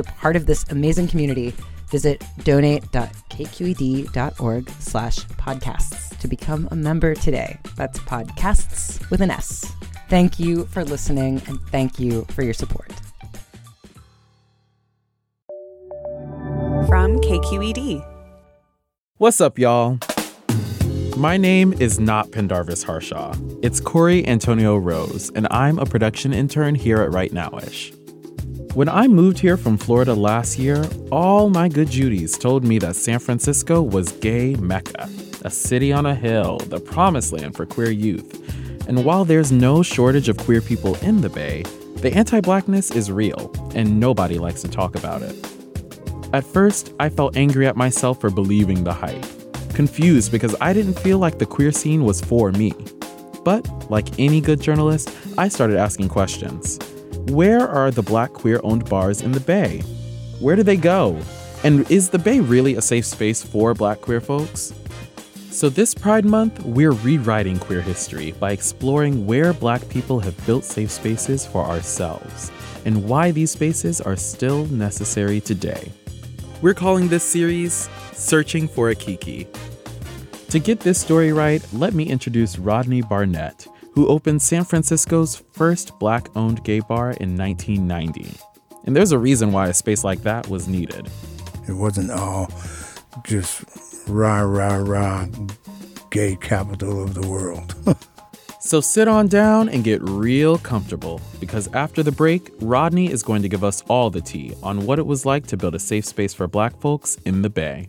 a part of this amazing community, visit donate.kqed.org slash podcasts to become a member today. That's podcasts with an S. Thank you for listening and thank you for your support. From KQED. What's up, y'all? My name is not Pendarvis Harshaw. It's Corey Antonio Rose, and I'm a production intern here at Right Nowish. When I moved here from Florida last year, all my good Judies told me that San Francisco was gay mecca, a city on a hill, the promised land for queer youth. And while there's no shortage of queer people in the Bay, the anti blackness is real, and nobody likes to talk about it. At first, I felt angry at myself for believing the hype confused because I didn't feel like the queer scene was for me. But, like any good journalist, I started asking questions. Where are the black queer owned bars in the Bay? Where do they go? And is the Bay really a safe space for black queer folks? So, this Pride Month, we're rewriting queer history by exploring where black people have built safe spaces for ourselves and why these spaces are still necessary today. We're calling this series Searching for a Kiki. To get this story right, let me introduce Rodney Barnette, who opened San Francisco's first black owned gay bar in 1990. And there's a reason why a space like that was needed. It wasn't all just rah, rah, rah, gay capital of the world. so sit on down and get real comfortable because after the break, Rodney is going to give us all the tea on what it was like to build a safe space for black folks in the Bay.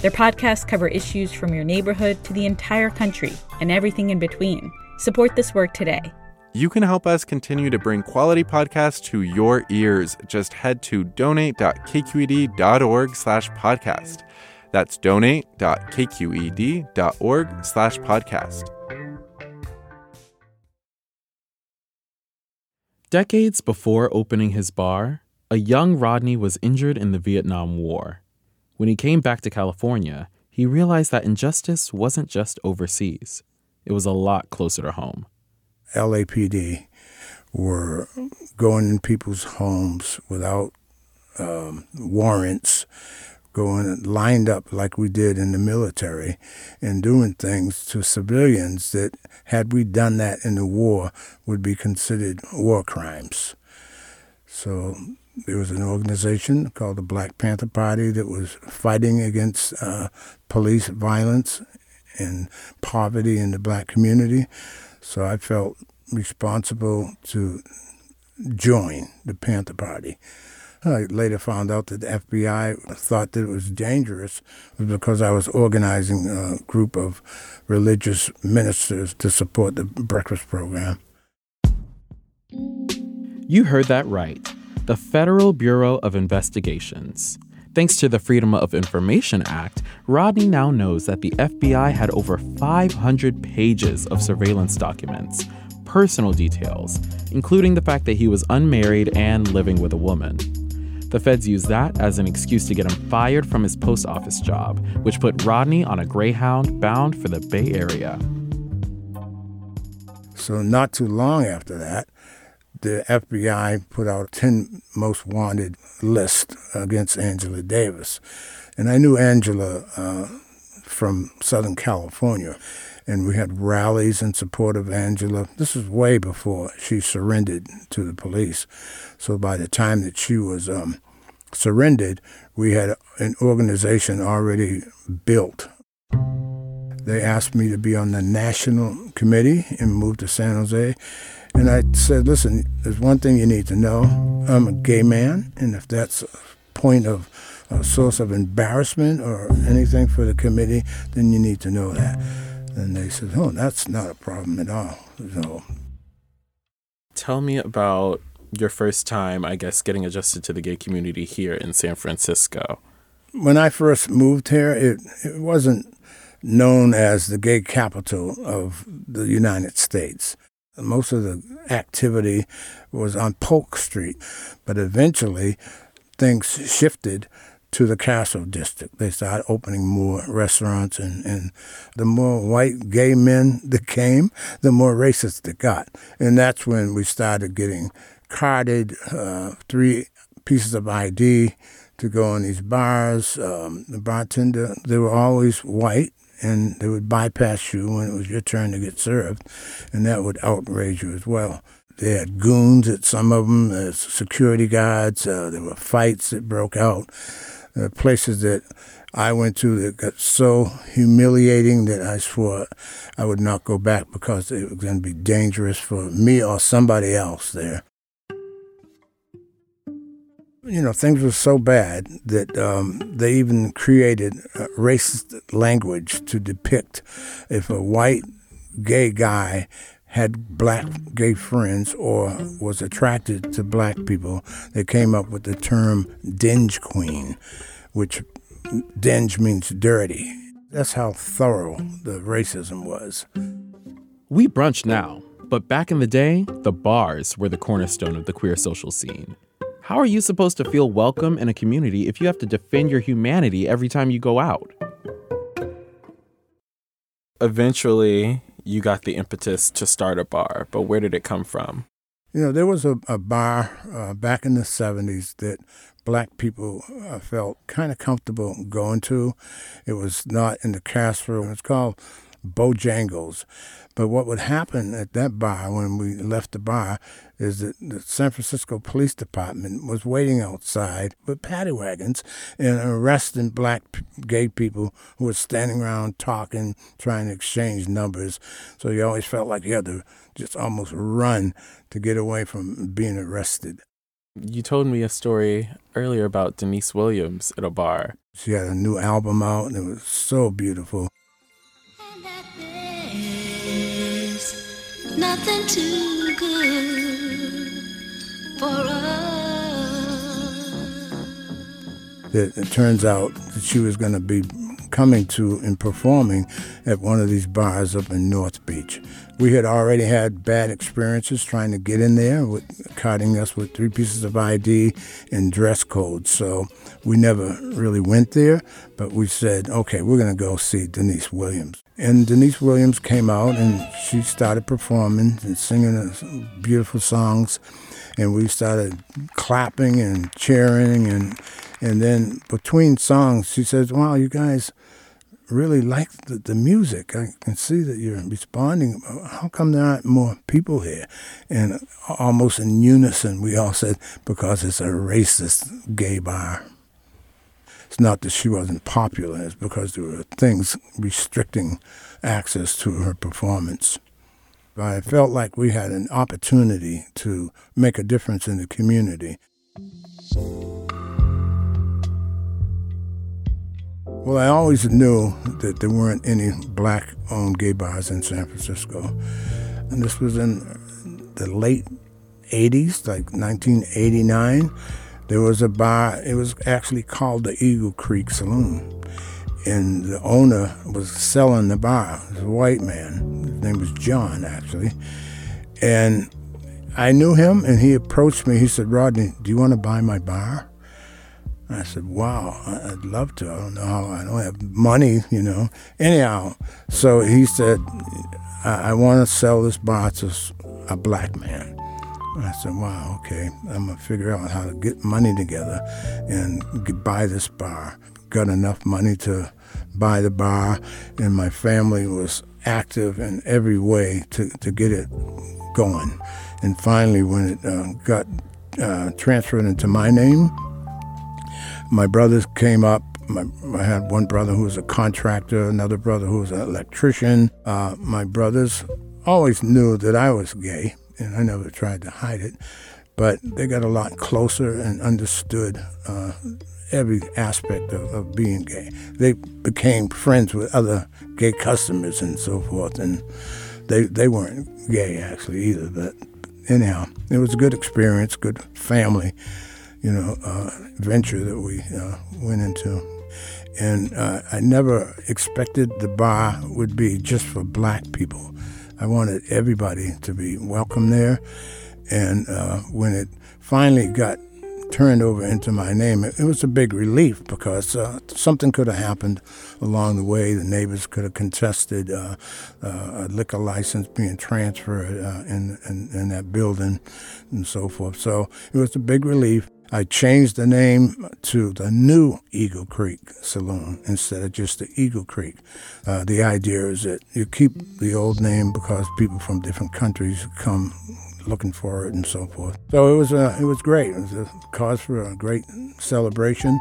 Their podcasts cover issues from your neighborhood to the entire country and everything in between. Support this work today. You can help us continue to bring quality podcasts to your ears. Just head to donate.kqed.org slash podcast. That's donate.kqed.org slash podcast. Decades before opening his bar, a young Rodney was injured in the Vietnam War. When he came back to California, he realized that injustice wasn't just overseas, it was a lot closer to home. LAPD were going in people's homes without um, warrants, going lined up like we did in the military, and doing things to civilians that, had we done that in the war, would be considered war crimes. So there was an organization called the Black Panther Party that was fighting against uh, police violence and poverty in the black community. So I felt responsible to join the Panther Party. I later found out that the FBI thought that it was dangerous because I was organizing a group of religious ministers to support the breakfast program. You heard that right the Federal Bureau of Investigations. Thanks to the Freedom of Information Act, Rodney now knows that the FBI had over 500 pages of surveillance documents, personal details, including the fact that he was unmarried and living with a woman. The feds used that as an excuse to get him fired from his post office job, which put Rodney on a Greyhound bound for the Bay Area. So, not too long after that, the FBI put out a 10 most wanted list against Angela Davis. And I knew Angela uh, from Southern California, and we had rallies in support of Angela. This was way before she surrendered to the police. So by the time that she was um, surrendered, we had an organization already built. They asked me to be on the national committee and move to San Jose. And I said, listen, there's one thing you need to know. I'm a gay man, and if that's a point of a source of embarrassment or anything for the committee, then you need to know that. And they said, oh, that's not a problem at all. So, Tell me about your first time, I guess, getting adjusted to the gay community here in San Francisco. When I first moved here, it, it wasn't known as the gay capital of the United States. Most of the activity was on Polk Street, but eventually things shifted to the Castro district. They started opening more restaurants, and, and the more white gay men that came, the more racist it got. And that's when we started getting carded, uh, three pieces of ID to go in these bars. Um, the bartender, they were always white, and they would bypass you when it was your turn to get served, and that would outrage you as well. They had goons at some of them, as security guards. Uh, there were fights that broke out. Uh, places that I went to that got so humiliating that I swore I would not go back because it was going to be dangerous for me or somebody else there you know, things were so bad that um, they even created racist language to depict if a white gay guy had black gay friends or was attracted to black people, they came up with the term dinge queen, which dinge means dirty. That's how thorough the racism was. We brunch now, but back in the day, the bars were the cornerstone of the queer social scene. How are you supposed to feel welcome in a community if you have to defend your humanity every time you go out? Eventually, you got the impetus to start a bar, but where did it come from? You know, there was a, a bar uh, back in the 70s that black people uh, felt kind of comfortable going to. It was not in the Castro. It was called Bojangles. But what would happen at that bar when we left the bar is that the San Francisco Police Department was waiting outside with paddy wagons and arresting black gay people who were standing around talking, trying to exchange numbers. So you always felt like you had to just almost run to get away from being arrested. You told me a story earlier about Deniece Williams at a bar. She had a new album out and it was so beautiful. Nothing too good for us. It, it turns out that she was going to be coming to and performing at one of these bars up in North Beach. We had already had bad experiences trying to get in there with carding us with three pieces of ID and dress codes. So we never really went there, but we said, okay, we're going to go see Deniece Williams. And Deniece Williams came out and she started performing and singing beautiful songs. And we started clapping and cheering and and then between songs, she says, "Wow, you guys really like the, the music. I can see that you're responding. How come there aren't more people here?" And almost in unison, we all said, "Because it's a racist gay bar." It's not that she wasn't popular; it's because there were things restricting access to her performance. I felt like we had an opportunity to make a difference in the community. Well, I always knew that there weren't any black owned gay bars in San Francisco. And this was in the late 80s, like 1989. There was a bar. It was actually called the Eagle Creek Saloon, and the owner was selling the bar. It was a white man. His name was John, actually, and I knew him, and he approached me. He said, "Rodney, do you want to buy my bar?" I said, "Wow, I'd love to. I don't know how. I don't have money, you know." Anyhow, so he said, "I, I want to sell this bar to a black man." I said, wow, okay, I'm going to figure out how to get money together and buy this bar. Got enough money to buy the bar, and my family was active in every way to, to get it going. And finally, when it uh, got uh, transferred into my name, my brothers came up. My, I had one brother who was a contractor, another brother who was an electrician. Uh, my brothers always knew that I was gay and I never tried to hide it, but they got a lot closer and understood uh, every aspect of, of, being gay. They became friends with other gay customers and so forth, and they they weren't gay actually either. But anyhow, it was a good experience, good family, you know, uh, venture that we uh, went into. And uh, I never expected the bar would be just for black people. I wanted everybody to be welcome there. And uh, when it finally got turned over into my name, it, it was a big relief because uh, something could have happened along the way. The neighbors could have contested uh, uh a liquor license being transferred uh, in, in, in that building and so forth. So it was a big relief. I changed the name to the new Eagle Creek Saloon instead of just the Eagle Creek. Uh, the idea is that you keep the old name because people from different countries come looking for it and so forth. So it was uh, it was great. It was a cause for a great celebration.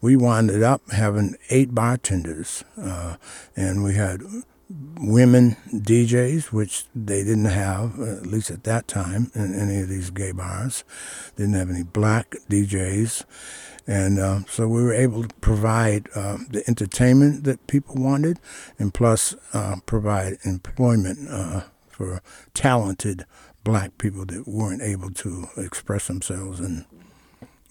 We wound up having eight bartenders, uh, and we had women DJs, which they didn't have, at least at that time, in any of these gay bars. Didn't have any black DJs. And uh, so we were able to provide uh, the entertainment that people wanted and plus uh, provide employment uh, for talented black people that weren't able to express themselves in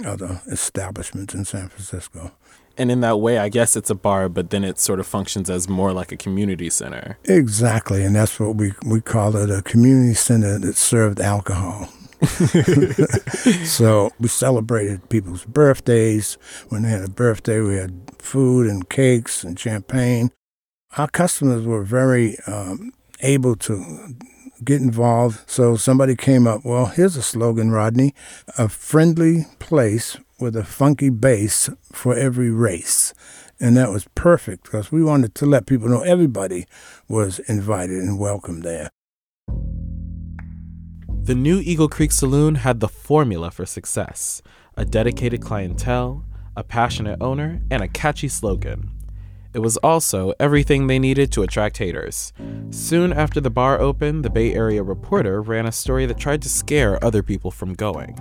other establishments in San Francisco and in that way, I guess it's a bar, but then it sort of functions as more like a community center. Exactly, and that's what we we call it a community center that served alcohol. so we celebrated people's birthdays. When they had a birthday, we had food and cakes and champagne. Our customers were very um, able to get involved. So somebody came up, well, here's a slogan, Rodney a friendly place with a funky bass for every race. And that was perfect because we wanted to let people know everybody was invited and welcome there. The new Eagle Creek Saloon had the formula for success a dedicated clientele, a passionate owner, and a catchy slogan. It was also everything they needed to attract haters. Soon after the bar opened, the Bay Area Reporter ran a story that tried to scare other people from going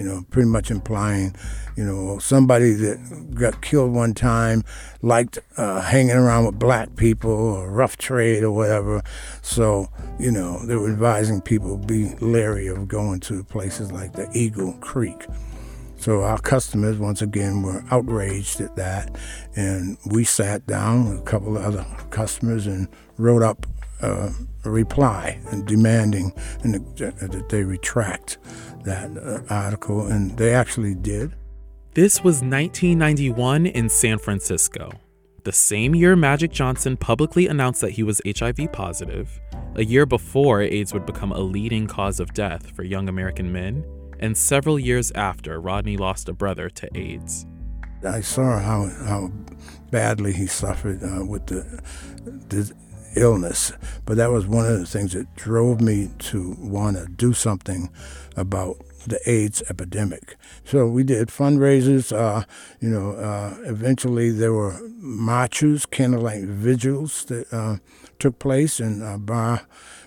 you know, pretty much implying, you know, somebody that got killed one time liked uh, hanging around with black people or rough trade or whatever. So, you know, they were advising people be leery of going to places like the Eagle Creek. So our customers, once again, were outraged at that, and we sat down with a couple of other customers and wrote up uh, a reply and demanding that they retract that uh, article, and they actually did. This was 1991 in San Francisco. The same year Magic Johnson publicly announced that he was HIV positive, a year before AIDS would become a leading cause of death for young American men, and several years after Rodney lost a brother to AIDS. I saw how, how badly he suffered uh, with the, the illness, but that was one of the things that drove me to want to do something about the AIDS epidemic. So we did fundraisers. Uh, you know, uh, eventually there were marches, candlelight vigils that uh, took place, and our bar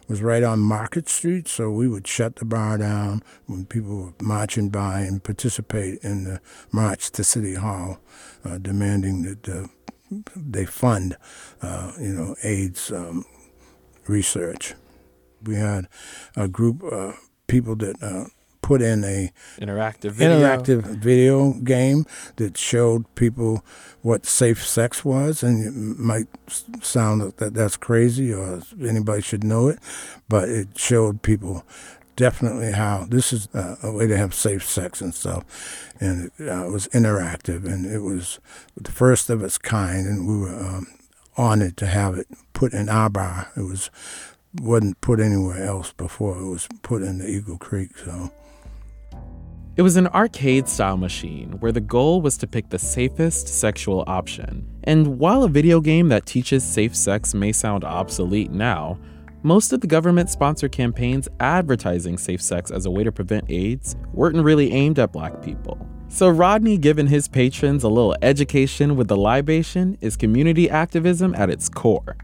was right on Market Street. So we would shut the bar down when people were marching by and participate in the march to City Hall, uh, demanding that uh, they fund, uh, you know, AIDS um, research. We had a group people that uh, put in a interactive video. interactive video game that showed people what safe sex was, and it might sound that that's crazy or anybody should know it, but it showed people definitely how this is uh, a way to have safe sex and stuff, and it uh, was interactive, and it was the first of its kind, and we were um, honored to have it put in our bar. It was wasn't put anywhere else before. It was put in the Eagle Creek, so. It was an arcade style machine where the goal was to pick the safest sexual option. And while a video game that teaches safe sex may sound obsolete now, most of the government sponsored campaigns advertising safe sex as a way to prevent AIDS weren't really aimed at black people. So, Rodney giving his patrons a little education with the libation is community activism at its core.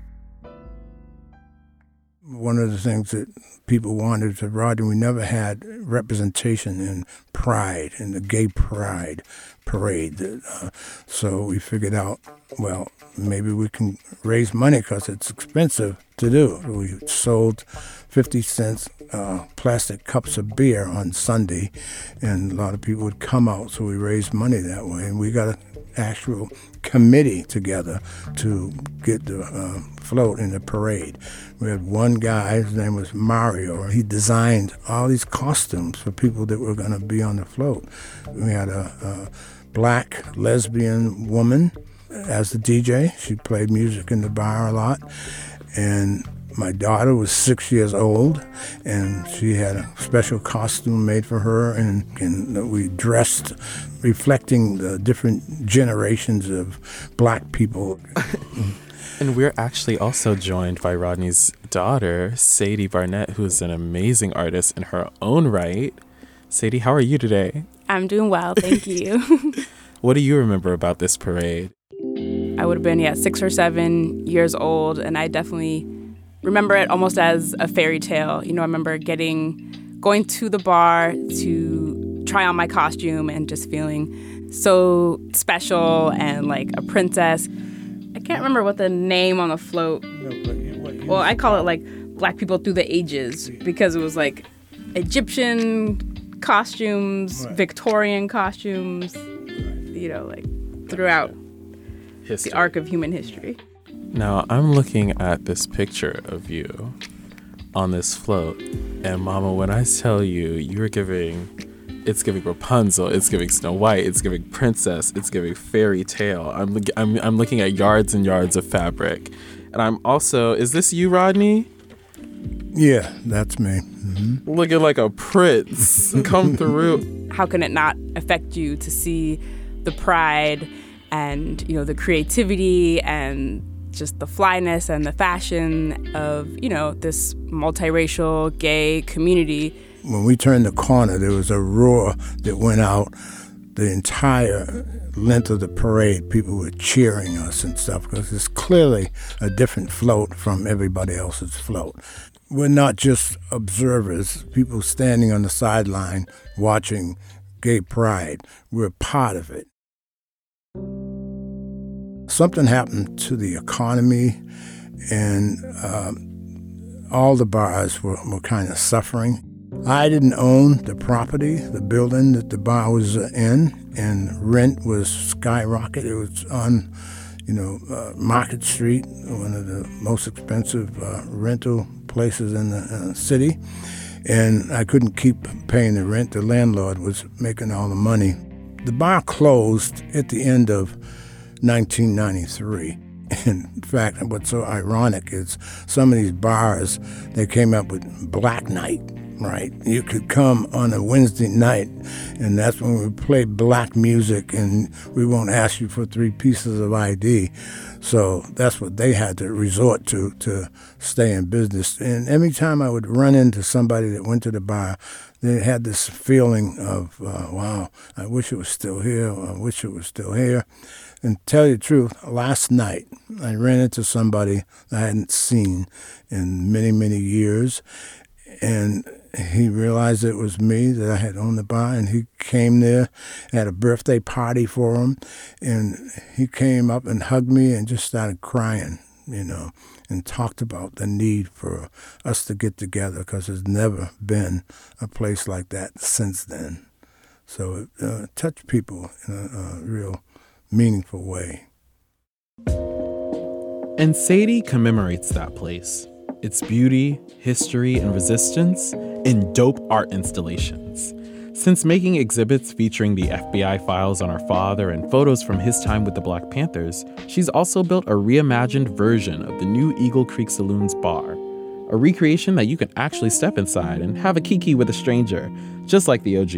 One of the things that people wanted to Rodney, we never had representation in Pride, in the gay Pride parade. Uh, so we figured out, well, maybe we can raise money because it's expensive to do. We sold 50 cents uh, plastic cups of beer on Sunday, and a lot of people would come out, so we raised money that way. And we got an actual committee together to get the uh, float in the parade. We had one guy, his name was Mario. He designed all these costumes for people that were going to be on the float. We had a, a black lesbian woman as the DJ. She played music in the bar a lot. And my daughter was six years old, and she had a special costume made for her, and, and we dressed reflecting the different generations of black people. And we're actually also joined by Rodney's daughter, Sadie Barnette, who is an amazing artist in her own right. Sadie, how are you today? I'm doing well, thank you. What do you remember about this parade? I would have been, yeah, six or seven years old, and I definitely remember it almost as a fairy tale. You know, I remember getting, going to the bar to try on my costume and just feeling so special and like a princess. I can't remember what the name on the float. Well, I call it like Black People Through the Ages because it was like Egyptian costumes, Victorian costumes, you know, like throughout History. the arc of human history. Now, I'm looking at this picture of you on this float, and Mama, when I tell you, you're giving, it's giving Rapunzel, it's giving Snow White, it's giving Princess, it's giving fairy tale. I'm, I'm, I'm looking at yards and yards of fabric. And I'm also, is this you, Rodney? Yeah, that's me. Mm-hmm. Looking like a prince come through. How can it not affect you to see the pride and, you know, the creativity and just the flyness and the fashion of, you know, this multiracial gay community When we turned the corner, there was a roar that went out the entire length of the parade. People were cheering us and stuff because it's clearly a different float from everybody else's float. We're not just observers, people standing on the sideline watching gay pride. We're part of it. Something happened to the economy, and um, all the bars were, were kind of suffering. I didn't own the property, the building that the bar was in, and rent was skyrocketed. It was on, you know, uh, Market Street, one of the most expensive uh, rental places in the uh, city, and I couldn't keep paying the rent. The landlord was making all the money. The bar closed at the end of 1993. In fact, what's so ironic is some of these bars, they came up with Black Night, right? You could come on a Wednesday night, and that's when we play black music, and we won't ask you for three pieces of ID. So that's what they had to resort to to stay in business. And every time I would run into somebody that went to the bar, they had this feeling of, uh, wow, I wish it was still here, I wish it was still here. And tell you the truth, last night I ran into somebody I hadn't seen in many, many years, and he realized it was me that I had owned the bar, and he came there, had a birthday party for him, and he came up and hugged me and just started crying. you know, and talked about the need for us to get together because there's never been a place like that since then. So it uh, touched people in a, a real meaningful way. And Sadie commemorates that place, its beauty, history, and resistance in dope art installations. Since making exhibits featuring the FBI files on her father and photos from his time with the Black Panthers, she's also built a reimagined version of the new Eagle Creek Saloon's bar. A recreation that you can actually step inside and have a kiki with a stranger, just like the OG.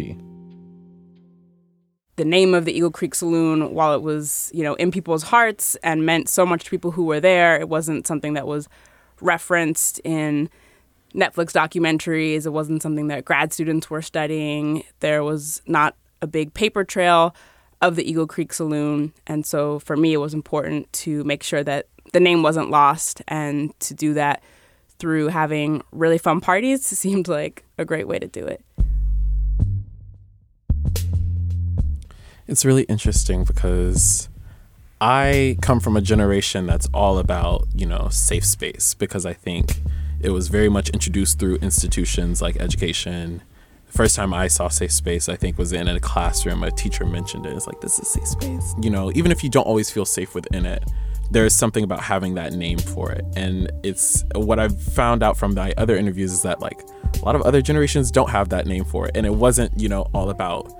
The name of the Eagle Creek Saloon, while it was, you know, in people's hearts and meant so much to people who were there, it wasn't something that was referenced in Netflix documentaries. It wasn't something that grad students were studying. There was not a big paper trail of the Eagle Creek Saloon. And so for me, it was important to make sure that the name wasn't lost and to do that through having really fun parties seemed like a great way to do it. It's really interesting because I come from a generation that's all about, you know, safe space because I think it was very much introduced through institutions like education. The first time I saw safe space, I think, was in a classroom. A teacher mentioned it. It's like, this is safe space. You know, even if you don't always feel safe within it, there's something about having that name for it. And it's what I've found out from my other interviews is that, like, a lot of other generations don't have that name for it. And it wasn't, you know, all about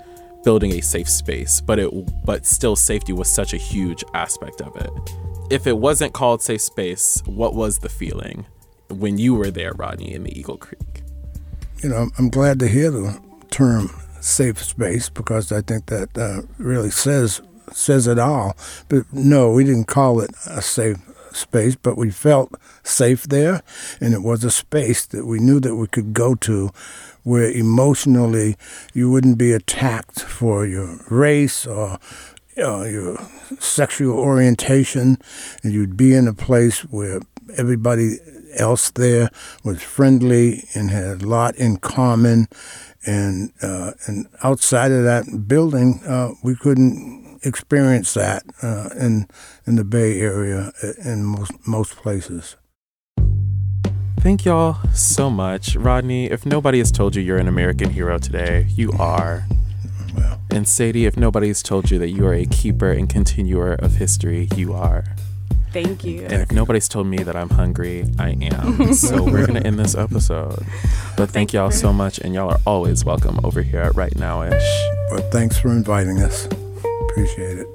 building a safe space, but it but still safety was such a huge aspect of it. If it wasn't called safe space, what was the feeling? when you were there, Rodney, in the Eagle Creek? You know, I'm glad to hear the term safe space because I think that uh, really says says it all. But no, we didn't call it a safe space, but we felt safe there, and it was a space that we knew that we could go to where emotionally you wouldn't be attacked for your race or uh, your sexual orientation, and you'd be in a place where everybody else there was friendly and had a lot in common. And uh, and outside of that building, uh, we couldn't experience that uh, in in the Bay Area uh, in most most places. Thank y'all so much, Rodney. If nobody has told you you're an American hero today, you are. Well. And Sadie, if nobody's told you that you are a keeper and continuer of history, you are. Thank you. And if nobody's told me that I'm hungry, I am. so we're going to end this episode. But thank y'all so much, and y'all are always welcome over here at Right Nowish. Well, thanks for inviting us. Appreciate it.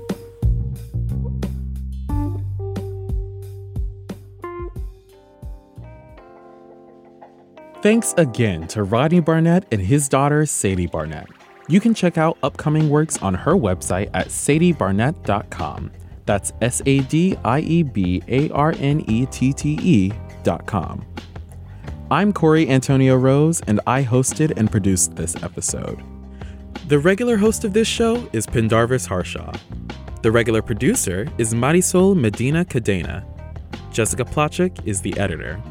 Thanks again to Rodney Barnette and his daughter, Sadie Barnette. You can check out upcoming works on her website at sadiebarnette.com. That's S A D I E B A R N E T T E dot com. I'm Corey Antonio Rose, and I hosted and produced this episode. The regular host of this show is Pendarvis Harshaw. The regular producer is Marisol Medina Cadena. Jessica Placzek is the editor.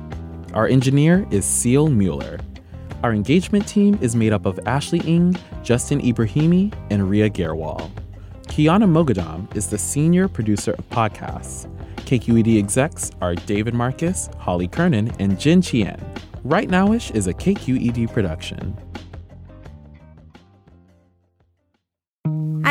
Our engineer is Seal Mueller. Our engagement team is made up of Ashley Ing, Justin Ibrahimi, and Ria Gerwal. Kyana Moghadam is the senior producer of podcasts. KQED execs are David Marcus, Holly Kernan, and Jen Chien. Right Nowish is a KQED production.